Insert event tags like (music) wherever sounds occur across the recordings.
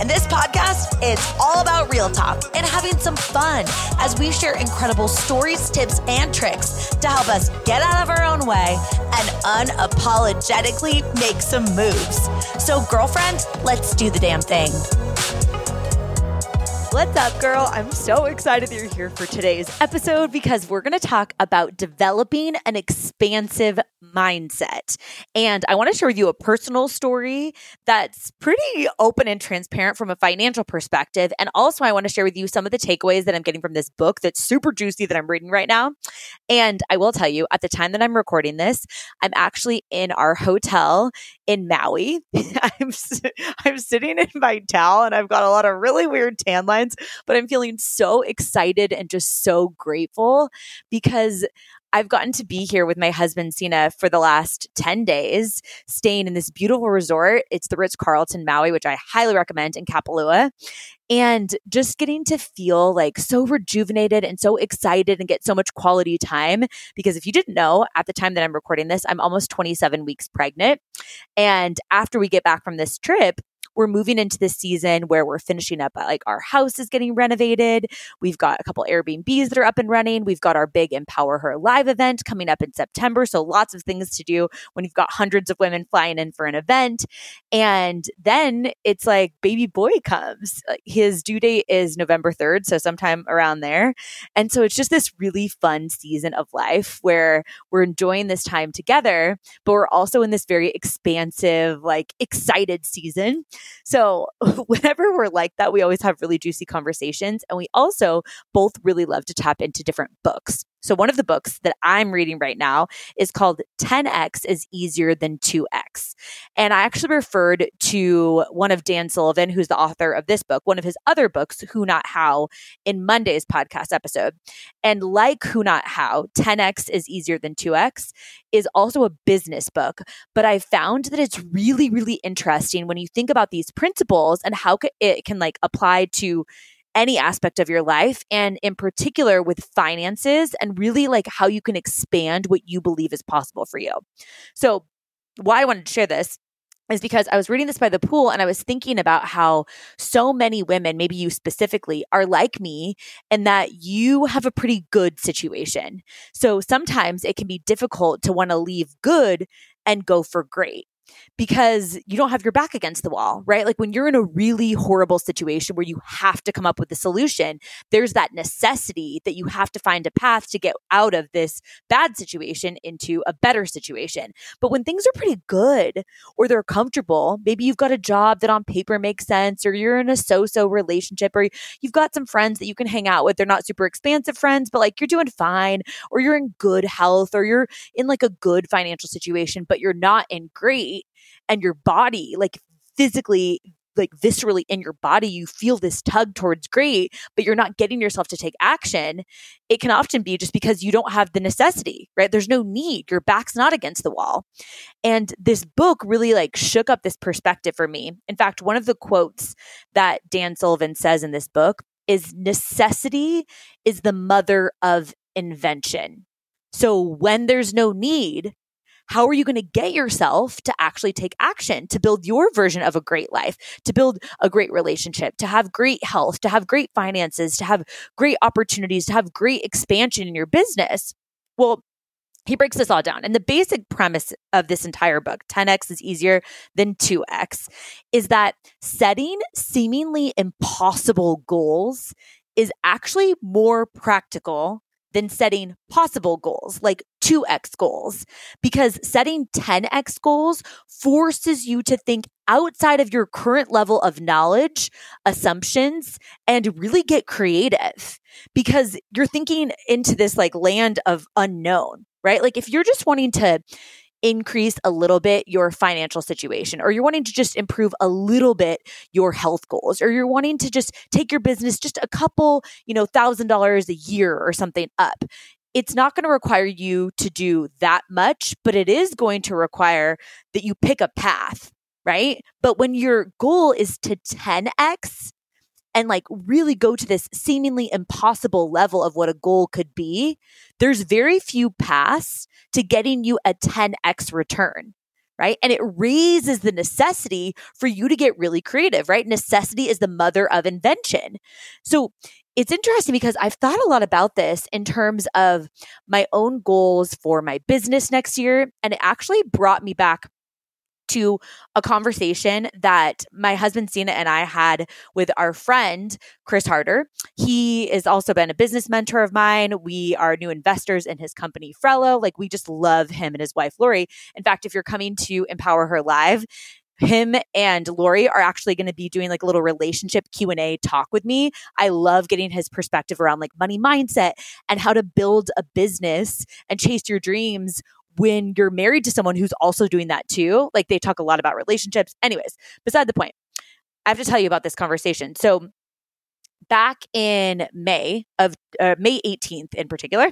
And this podcast is all about real talk and having some fun as we share incredible stories, tips, and tricks to help us get out of our own way and unapologetically make some moves. So, girlfriend, let's do the damn thing. What's up, girl? I'm so excited that you're here for today's episode because we're going to talk about developing an expansive mindset. And I want to share with you a personal story that's pretty open and transparent from a financial perspective. And also, I want to share with you some of the takeaways that I'm getting from this book that's super juicy that I'm reading right now. And I will tell you, at the time that I'm recording this, I'm actually in our hotel in Maui. (laughs) I'm, I'm sitting in my towel and I've got a lot of really weird tan lines but I'm feeling so excited and just so grateful because I've gotten to be here with my husband, Sina, for the last 10 days, staying in this beautiful resort. It's the Ritz Carlton Maui, which I highly recommend in Kapalua. And just getting to feel like so rejuvenated and so excited and get so much quality time. Because if you didn't know, at the time that I'm recording this, I'm almost 27 weeks pregnant. And after we get back from this trip, we're moving into this season where we're finishing up uh, like our house is getting renovated. We've got a couple Airbnbs that are up and running. We've got our big Empower Her live event coming up in September. So lots of things to do when you've got hundreds of women flying in for an event. And then it's like baby boy comes. Uh, his due date is November 3rd. So sometime around there. And so it's just this really fun season of life where we're enjoying this time together, but we're also in this very expansive, like excited season so, (laughs) whenever we're like that, we always have really juicy conversations. And we also both really love to tap into different books. So, one of the books that I'm reading right now is called 10x is easier than 2x. And I actually referred to one of Dan Sullivan, who's the author of this book, one of his other books, Who Not How, in Monday's podcast episode. And like Who Not How, 10x is easier than 2x is also a business book. But I found that it's really, really interesting when you think about these principles and how it can like apply to any aspect of your life and in particular with finances and really like how you can expand what you believe is possible for you. So, why I wanted to share this is because I was reading this by the pool and I was thinking about how so many women, maybe you specifically, are like me and that you have a pretty good situation. So sometimes it can be difficult to want to leave good and go for great because you don't have your back against the wall, right? Like when you're in a really horrible situation where you have to come up with a solution, there's that necessity that you have to find a path to get out of this bad situation into a better situation. But when things are pretty good or they're comfortable, maybe you've got a job that on paper makes sense, or you're in a so so relationship, or you've got some friends that you can hang out with. They're not super expansive friends, but like you're doing fine, or you're in good health, or you're in like a good financial situation, but you're not in great and your body, like physically, like viscerally in your body, you feel this tug towards great, but you're not getting yourself to take action. It can often be just because you don't have the necessity, right? There's no need. Your back's not against the wall. And this book really like shook up this perspective for me. In fact, one of the quotes that Dan Sullivan says in this book is necessity is the mother of invention. So when there's no need, how are you going to get yourself to actually take action to build your version of a great life, to build a great relationship, to have great health, to have great finances, to have great opportunities, to have great expansion in your business? Well, he breaks this all down. And the basic premise of this entire book, 10x is easier than 2x, is that setting seemingly impossible goals is actually more practical than setting possible goals like 2x goals because setting 10x goals forces you to think outside of your current level of knowledge, assumptions, and really get creative because you're thinking into this like land of unknown, right? Like if you're just wanting to increase a little bit your financial situation or you're wanting to just improve a little bit your health goals or you're wanting to just take your business just a couple, you know, thousand dollars a year or something up. it's not going to require you to do that much, but it is going to require that you pick a path, right? But when your goal is to 10x and like really go to this seemingly impossible level of what a goal could be, there's very few paths to getting you a 10x return right? And it raises the necessity for you to get really creative, right? Necessity is the mother of invention. So it's interesting because I've thought a lot about this in terms of my own goals for my business next year. And it actually brought me back to a conversation that my husband Sina and I had with our friend Chris Harder. He has also been a business mentor of mine. We are new investors in his company Frello. Like we just love him and his wife Lori. In fact, if you're coming to Empower Her Live, him and Lori are actually going to be doing like a little relationship Q&A talk with me. I love getting his perspective around like money mindset and how to build a business and chase your dreams when you're married to someone who's also doing that too. Like they talk a lot about relationships. Anyways, beside the point, I have to tell you about this conversation. So back in May of uh, May 18th in particular,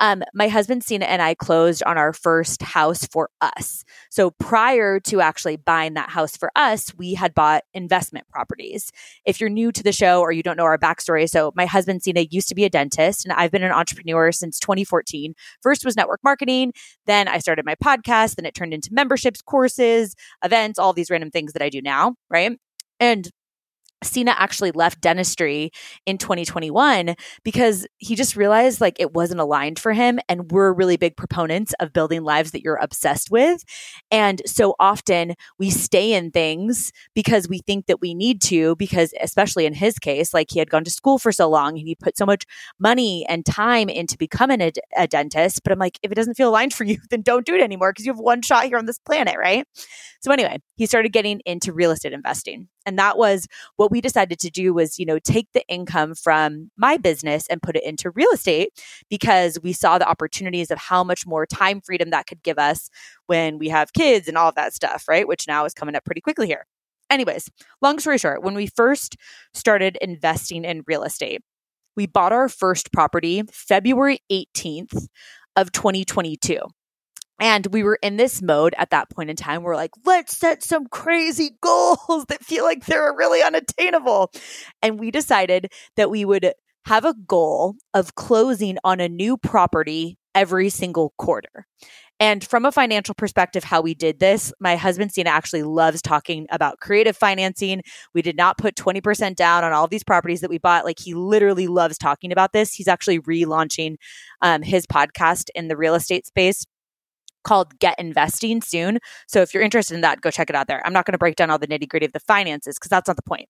um, my husband Sina and I closed on our first house for us. So prior to actually buying that house for us, we had bought investment properties. If you're new to the show or you don't know our backstory, so my husband Sina used to be a dentist and I've been an entrepreneur since 2014. First was network marketing, then I started my podcast, then it turned into memberships, courses, events, all these random things that I do now, right? And Sina actually left dentistry in 2021 because he just realized like it wasn't aligned for him. And we're really big proponents of building lives that you're obsessed with. And so often we stay in things because we think that we need to, because especially in his case, like he had gone to school for so long and he put so much money and time into becoming a, a dentist. But I'm like, if it doesn't feel aligned for you, (laughs) then don't do it anymore because you have one shot here on this planet, right? So anyway, he started getting into real estate investing. And that was what we decided to do was, you know, take the income from my business and put it into real estate because we saw the opportunities of how much more time freedom that could give us when we have kids and all of that stuff, right? Which now is coming up pretty quickly here. Anyways, long story short, when we first started investing in real estate, we bought our first property February 18th of 2022. And we were in this mode at that point in time. We're like, let's set some crazy (laughs) goals that feel like they're really unattainable. And we decided that we would have a goal of closing on a new property every single quarter. And from a financial perspective, how we did this, my husband Sina actually loves talking about creative financing. We did not put 20% down on all of these properties that we bought. Like he literally loves talking about this. He's actually relaunching um, his podcast in the real estate space called Get Investing soon. So if you're interested in that, go check it out there. I'm not going to break down all the nitty gritty of the finances because that's not the point.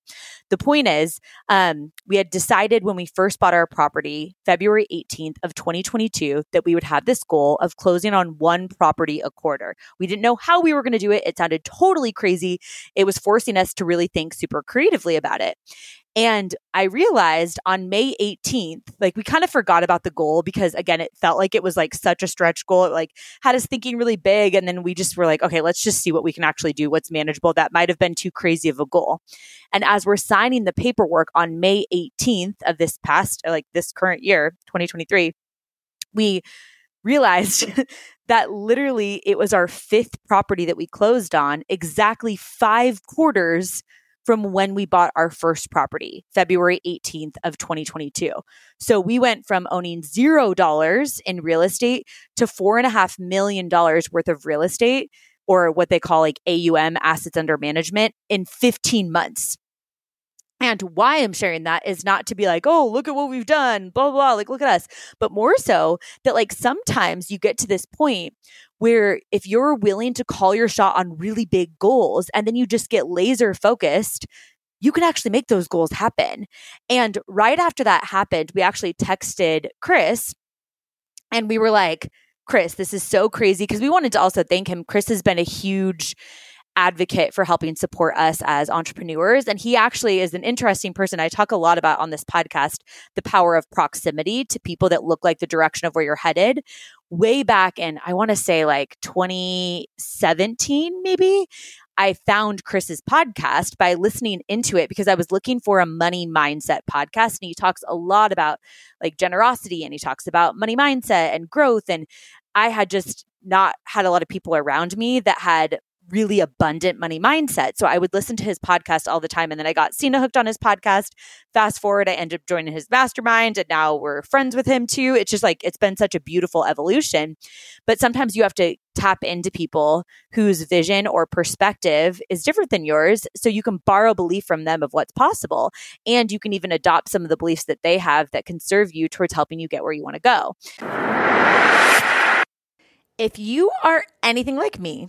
The point is, um, we had decided when we first bought our property, February 18th of 2022, that we would have this goal of closing on one property a quarter. We didn't know how we were going to do it. It sounded totally crazy. It was forcing us to really think super creatively about it. And I realized on May 18th, like we kind of forgot about the goal because again, it felt like it was like such a stretch goal. It like had us thinking really big. And then we just were like, okay, let's just see what we can actually do, what's manageable. That might have been too crazy of a goal. And as we're signing the paperwork on May 18th of this past, uh, like this current year, 2023, we realized (laughs) that literally it was our fifth property that we closed on exactly five quarters from when we bought our first property, February 18th of 2022. So we went from owning zero dollars in real estate to four and a half million dollars worth of real estate or what they call like AUM assets under management in 15 months. And why I'm sharing that is not to be like, oh, look at what we've done, blah, blah, blah, like, look at us, but more so that like sometimes you get to this point where if you're willing to call your shot on really big goals and then you just get laser focused, you can actually make those goals happen. And right after that happened, we actually texted Chris and we were like, Chris, this is so crazy because we wanted to also thank him. Chris has been a huge advocate for helping support us as entrepreneurs. And he actually is an interesting person. I talk a lot about on this podcast the power of proximity to people that look like the direction of where you're headed. Way back in, I want to say like 2017, maybe, I found Chris's podcast by listening into it because I was looking for a money mindset podcast. And he talks a lot about like generosity and he talks about money mindset and growth. And I had just not had a lot of people around me that had really abundant money mindset. So I would listen to his podcast all the time. And then I got Sina hooked on his podcast. Fast forward, I ended up joining his mastermind and now we're friends with him too. It's just like, it's been such a beautiful evolution. But sometimes you have to tap into people whose vision or perspective is different than yours. So you can borrow belief from them of what's possible. And you can even adopt some of the beliefs that they have that can serve you towards helping you get where you want to go. If you are anything like me,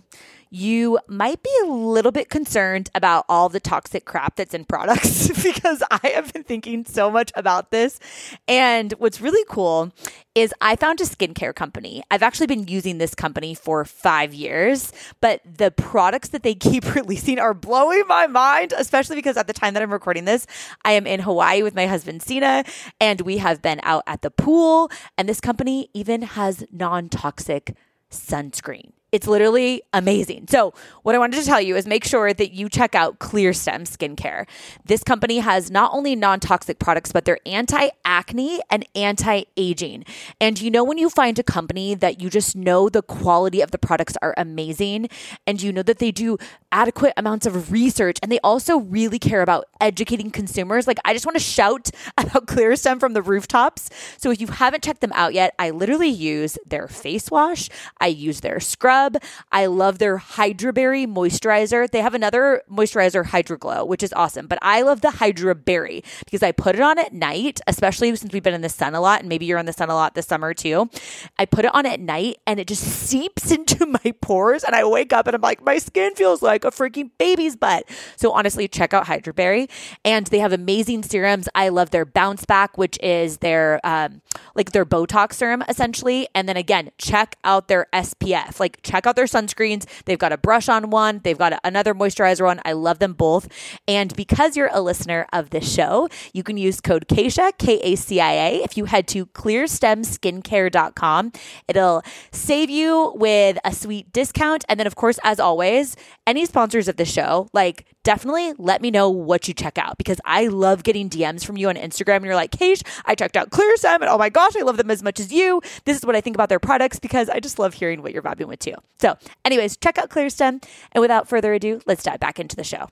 you might be a little bit concerned about all the toxic crap that's in products (laughs) because I have been thinking so much about this. And what's really cool is I found a skincare company. I've actually been using this company for five years, but the products that they (laughs) keep releasing are blowing my mind, especially because at the time that I'm recording this, I am in Hawaii with my husband, Sina, and we have been out at the pool. And this company even has non toxic sunscreen. It's literally amazing. So, what I wanted to tell you is make sure that you check out ClearStem Skincare. This company has not only non toxic products, but they're anti acne and anti aging. And you know, when you find a company that you just know the quality of the products are amazing and you know that they do adequate amounts of research and they also really care about educating consumers, like I just want to shout (laughs) about ClearStem from the rooftops. So, if you haven't checked them out yet, I literally use their face wash, I use their scrub scrub. I love their Hydra Berry moisturizer. They have another moisturizer, Hydra Glow, which is awesome. But I love the Hydra Berry because I put it on at night, especially since we've been in the sun a lot, and maybe you're in the sun a lot this summer too. I put it on at night and it just seeps (laughs) into my pores, and I wake up and I'm like, my skin feels like a freaking baby's butt. So honestly, check out Hydra Berry, and they have amazing serums. I love their Bounce Back, which is their um, like their Botox serum essentially, and then again, check out their SPF. Like check out their sunscreens. They've got a brush on one, they've got another moisturizer one. I love them both. And because you're a listener of this show, you can use code KACIA, K A C I A, if you head to clearstemskincare.com. It'll save you with a sweet discount. And then, of course, as always, any sponsors of the show, like definitely let me know what you check out because I love getting DMs from you on Instagram and you're like, Kate, I checked out ClearStem and oh my gosh, I love them as much as you. This is what I think about their products because I just love hearing what you're vibing with too. So, anyways, check out ClearStem. And without further ado, let's dive back into the show.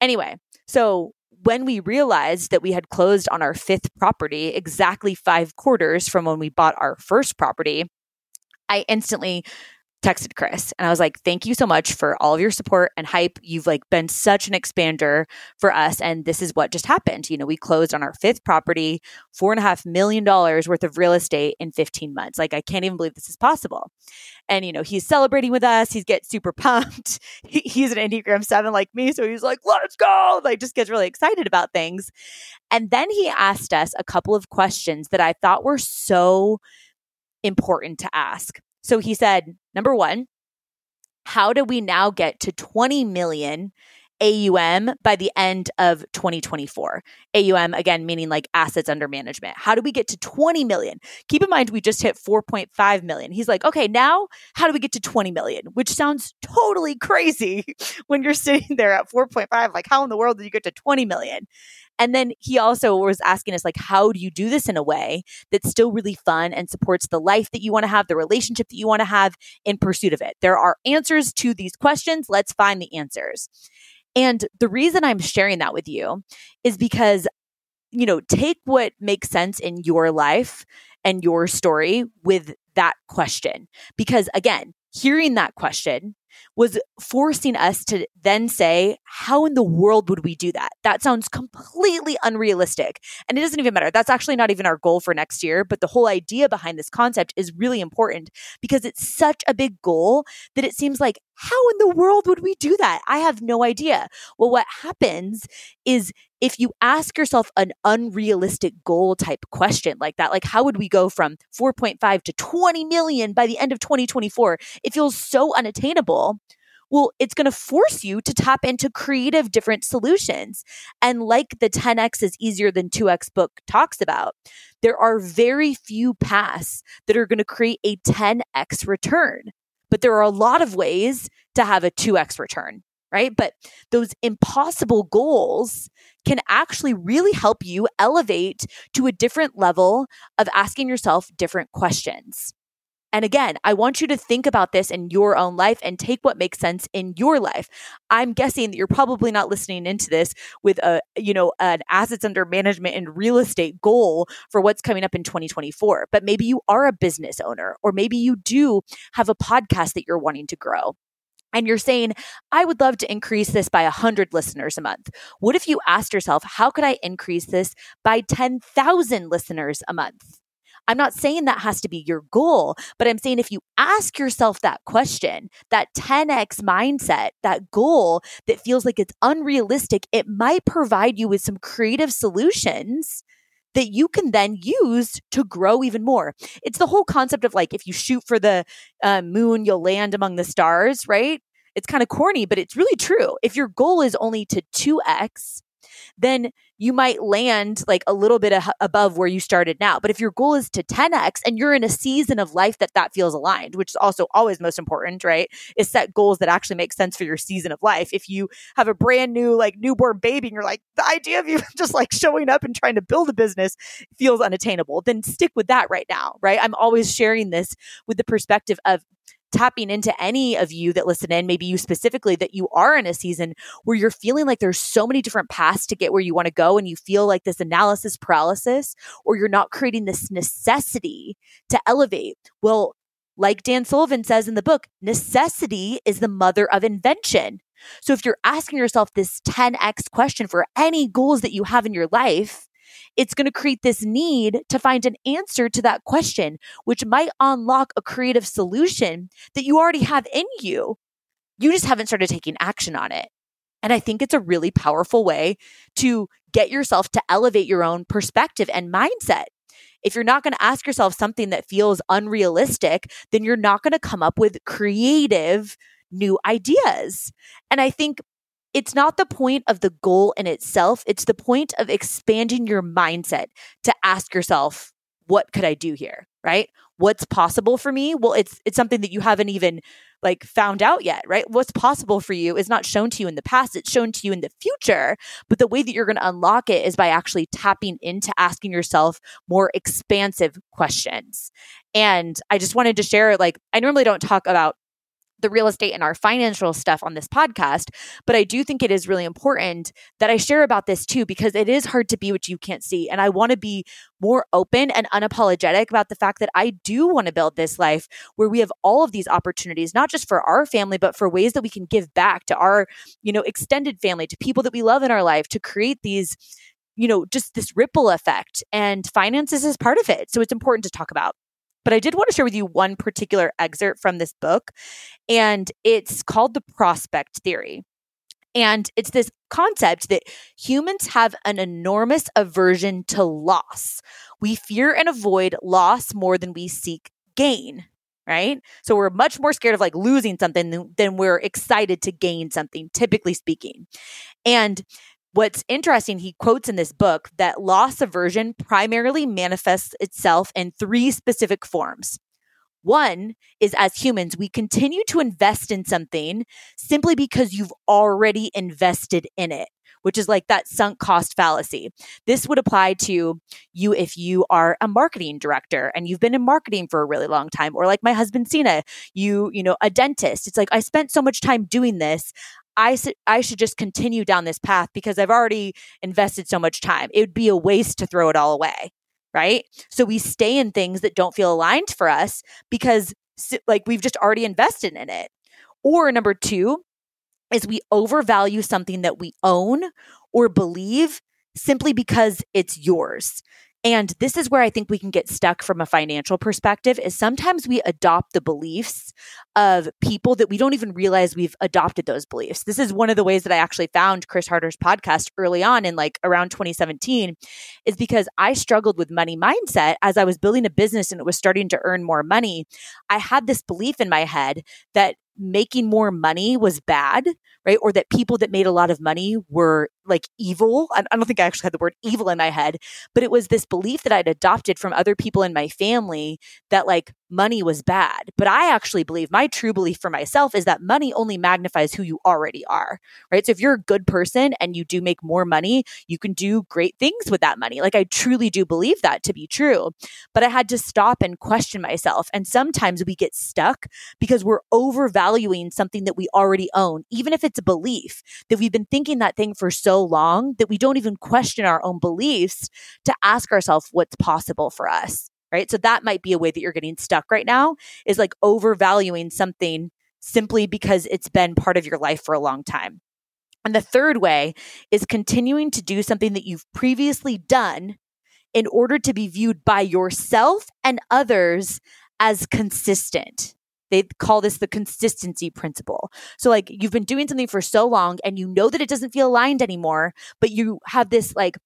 Anyway, so when we realized that we had closed on our fifth property exactly five quarters from when we bought our first property, I instantly texted Chris and I was like, thank you so much for all of your support and hype. You've like been such an expander for us. And this is what just happened. You know, we closed on our fifth property, four and a half million dollars worth of real estate in 15 months. Like, I can't even believe this is possible. And, you know, he's celebrating with us. He's getting super pumped. (laughs) He, he's an Enneagram seven like me. So he's like, let's go. Like, just gets really excited about things. And then he asked us a couple of questions that I thought were so important to ask. So he said, number one, how do we now get to 20 million AUM by the end of 2024? AUM, again, meaning like assets under management. How do we get to 20 million? Keep in mind, we just hit 4.5 million. He's like, okay, now how do we get to 20 million? Which sounds totally crazy (laughs) when you're sitting there at 4.5. Like, how in the world did you get to 20 million? And then he also was asking us, like, how do you do this in a way that's still really fun and supports the life that you want to have, the relationship that you want to have in pursuit of it? There are answers to these questions. Let's find the answers. And the reason I'm sharing that with you is because, you know, take what makes sense in your life and your story with that question. Because again, hearing that question was forcing us to then say, how in the world would we do that? That sounds completely unrealistic. And it doesn't even matter. That's actually not even our goal for next year. But the whole idea behind this concept is really important because it's such a big goal that it seems like, how in the world would we do that? I have no idea. Well, what happens is if you ask yourself an unrealistic goal type question like that, like how would we go from 4.5 to 20 million by the end of 2024? It feels so unattainable. Well, it's going to force you to tap into creative different solutions. And like the 10x is easier than 2x book talks about, there are very few paths that are going to create a 10x return but there are a lot of ways to have a 2x return, right? But those impossible goals can actually really help you elevate to a different level of asking yourself different questions. And again, I want you to think about this in your own life and take what makes sense in your life. I'm guessing that you're probably not listening into this with a, you know, an assets under management and real estate goal for what's coming up in 2024. But maybe you are a business owner or maybe you do have a podcast that you're wanting to grow and you're saying, I would love to increase this by 100 listeners a month. What if you asked yourself, how could I increase this by 10,000 listeners a month? I'm not saying that has to be your goal, but I'm saying if you ask yourself that question, that 10x mindset, that goal that feels like it's unrealistic, it might provide you with some creative solutions that you can then use to grow even more. It's the whole concept of like if you shoot for the uh, moon, you'll land among the stars, right? It's kind of corny, but it's really true. If your goal is only to 2x, then you might land like a little bit above where you started now. But if your goal is to 10x and you're in a season of life that that feels aligned, which is also always most important, right? Is set goals that actually make sense for your season of life. If you have a brand new like newborn baby and you're like the idea of you (laughs) just like showing up and trying to build a business feels unattainable, then stick with that right now, right? I'm always sharing this with the perspective of tapping into any of you that listen in, maybe you specifically, that you are in a season where you're feeling like there's so many different paths to get where you want to go and you feel like this analysis paralysis, or you're not creating this necessity to elevate. Well, like Dan Sullivan says in the book, necessity is the mother of invention. So if you're asking yourself this 10x question for any goals that you have in your life, it's going to create this need to find an answer to that question, which might unlock a creative solution that you already have in you. You just haven't started taking action on it. And I think it's a really powerful way to get yourself to elevate your own perspective and mindset. If you're not going to ask yourself something that feels unrealistic, then you're not going to come up with creative new ideas. And I think it's not the point of the goal in itself. It's the point of expanding your mindset to ask yourself, what could I do here? Right? What's possible for me? Well, it's it's something that you haven't even like found out yet, right? What's possible for you is not shown to you in the past, it's shown to you in the future. But the way that you're going to unlock it is by actually tapping into asking yourself more expansive questions. And I just wanted to share like I normally don't talk about the real estate and our financial stuff on this podcast. But I do think it is really important that I share about this too, because it is hard to be what you can't see. And I want to be more open and unapologetic about the fact that I do want to build this life where we have all of these opportunities, not just for our family, but for ways that we can give back to our, you know, extended family, to people that we love in our life, to create these you know, just this ripple effect and finances is part of it. So it's important to talk about. But I did want to share with you one particular excerpt from this book, and it's called The Prospect Theory. And it's this concept that humans have an enormous aversion to loss. We fear and avoid loss more than we seek gain, right? So we're much more scared of like losing something than, than we're excited to gain something, typically speaking. And What's interesting, he quotes in this book that loss aversion primarily manifests itself in three specific forms. One is as humans, we continue to invest in something simply because you've already invested in it, which is like that sunk cost fallacy. This would apply to you if you are a marketing director and you've been in marketing for a really long time, or like my husband Sina, you, you know, a dentist. It's like, I spent so much time doing this. I, I should just continue down this path because I've already invested so much time. It would be a waste to throw it all away. Right. So we stay in things that don't feel aligned for us because like we've just already invested in it. Or number two is we overvalue something that we own or believe simply because it's yours. And this is where I think we can get stuck from a financial perspective is sometimes we adopt the beliefs of people that we don't even realize we've adopted those beliefs. This is one of the ways that I actually found Chris Harder's podcast early on in like around 2017 is because I struggled with money mindset as I was building a business and it was starting to earn more money. I had this belief in my head that making more money was bad, right? Or that people that made a lot of money were like evil. I, I don't think I actually had the word evil in my head, but it was this belief that I'd adopted from other people in my family that like money was bad. But I actually believe my true belief for myself is that money only magnifies who you already are, right? So if you're a good person and you do make more money, you can do great things with that money. Like I truly do believe that to be true. But I had to stop and question myself. And sometimes we get stuck because we're overvaluing something that we already own, even if it's a belief that we've been thinking that thing for so long that we don't even question our own beliefs to ask ourselves what's possible for us. Right. So that might be a way that you're getting stuck right now is like overvaluing something simply because it's been part of your life for a long time. And the third way is continuing to do something that you've previously done in order to be viewed by yourself and others as consistent. They call this the consistency principle. So, like, you've been doing something for so long and you know that it doesn't feel aligned anymore, but you have this like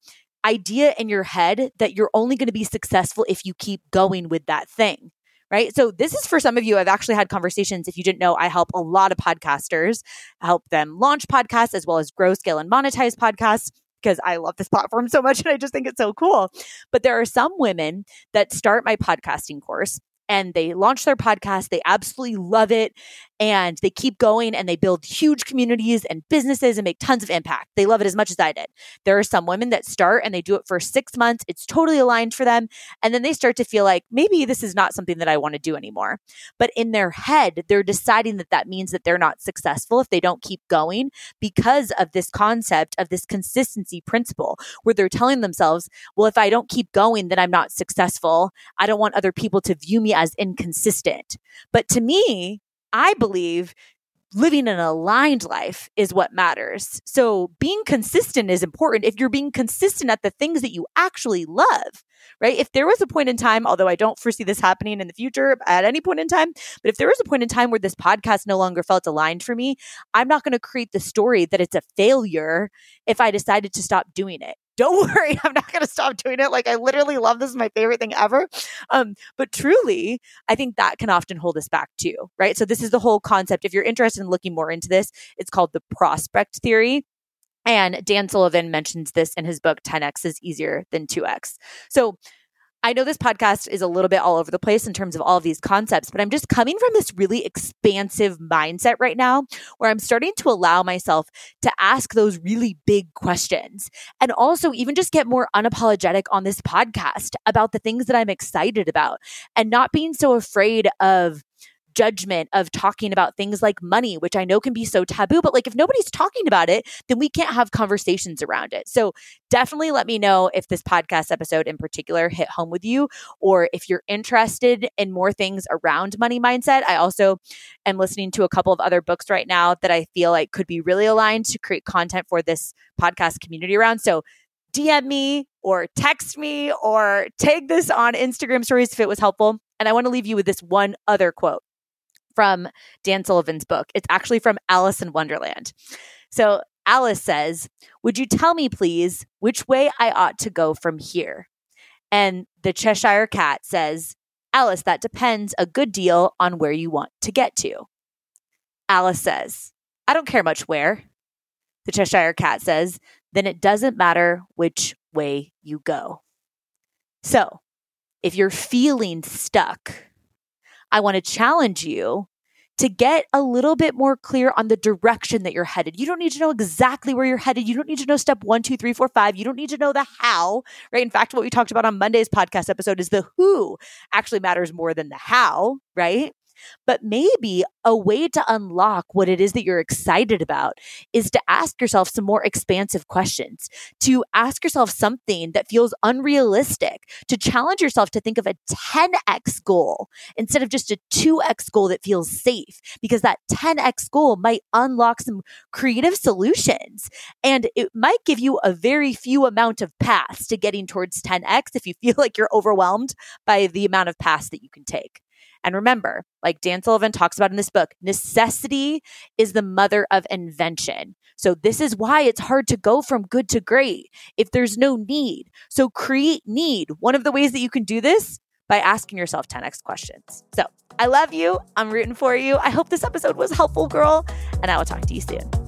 idea in your head that you're only going to be successful if you keep going with that thing. Right. So, this is for some of you. I've actually had conversations. If you didn't know, I help a lot of podcasters, help them launch podcasts as well as grow, scale, and monetize podcasts because I love this platform so much and I just think it's so cool. But there are some women that start my podcasting course and they launch their podcast. They absolutely love it and they keep going and they build huge communities and businesses and make tons of impact. They love it as much as I did. There are some women that start and they do it for six months. It's totally aligned for them. And then they start to feel like maybe this is not something that I want to do anymore. But in their head, they're deciding that that means that they're not successful if they don't keep going because of this concept of this consistency principle where they're telling themselves, well, if I don't keep going, then I'm not successful. I don't want other people to view me as inconsistent. But to me, I believe living an aligned life is what matters. So being consistent is important if you're being consistent at the things that you actually love, right? If there was a point in time, although I don't foresee this happening in the future at any point in time, but if there was a point in time where this podcast no longer felt aligned for me, I'm not going to create the story that it's a failure if I decided to stop doing it don't (laughs) worry, I'm not going to stop doing it. Like I literally love this is my favorite thing ever. Um, but truly, I think that can often hold us back too, right? So this is the whole concept. If you're interested in looking more into this, it's called the prospect theory. And Dan Sullivan mentions this in his book, 10x is easier than 2x. So I know this podcast is a little bit all over the place in terms of all of these concepts, but I'm just coming from this really expansive mindset right now where I'm starting to allow myself to ask those really big questions and also even just get more unapologetic on this podcast about the things that I'm excited about and not being so afraid of judgment of talking about things like money, which I know can be so taboo, but like if nobody's talking about it, then we can't have conversations around it. So definitely let me know if this podcast episode in particular hit home with you, or if you're interested in more things around money mindset. I also am listening to a couple of other books right now that I feel like could be really aligned to create content for this podcast community around. So DM me or text me or tag this on Instagram stories if it was helpful. And I want to leave you with this one other quote from Dan Sullivan's book. It's actually from Alice in Wonderland. So Alice says, Would you tell me, please, which way I ought to go from here? And the Cheshire Cat says, Alice, that depends a good deal on where you want to get to. Alice says, I don't care much where. The Cheshire Cat says, Then it doesn't matter which way you go. So, if you're feeling stuck, I want to challenge you to get a little bit more clear on the direction that you're headed. You don't need to know exactly where you're headed. You don't need to know step one, two, three, four, five. You don't need to know the how, right? In fact, what we talked about on Monday's podcast episode is the who actually matters more than the how, right? But maybe a way to unlock what it is that you're excited about is to ask yourself some more expansive questions, to ask yourself something that feels unrealistic, to challenge yourself to think of a 10x goal instead of just a 2x goal that feels safe, because that 10x goal might unlock some creative solutions and it might give you a very few amount of paths to getting towards 10x if you feel like you're overwhelmed by the amount of paths that you can take. And remember, like Dan Sullivan talks about in this book, necessity is the mother of invention. So this is why it's hard to go from good to great if there's no need. So create need. One of the ways that you can do this by asking yourself 10x questions. So I love you. I'm rooting for you. I hope this episode was helpful, girl. And I will talk to you soon.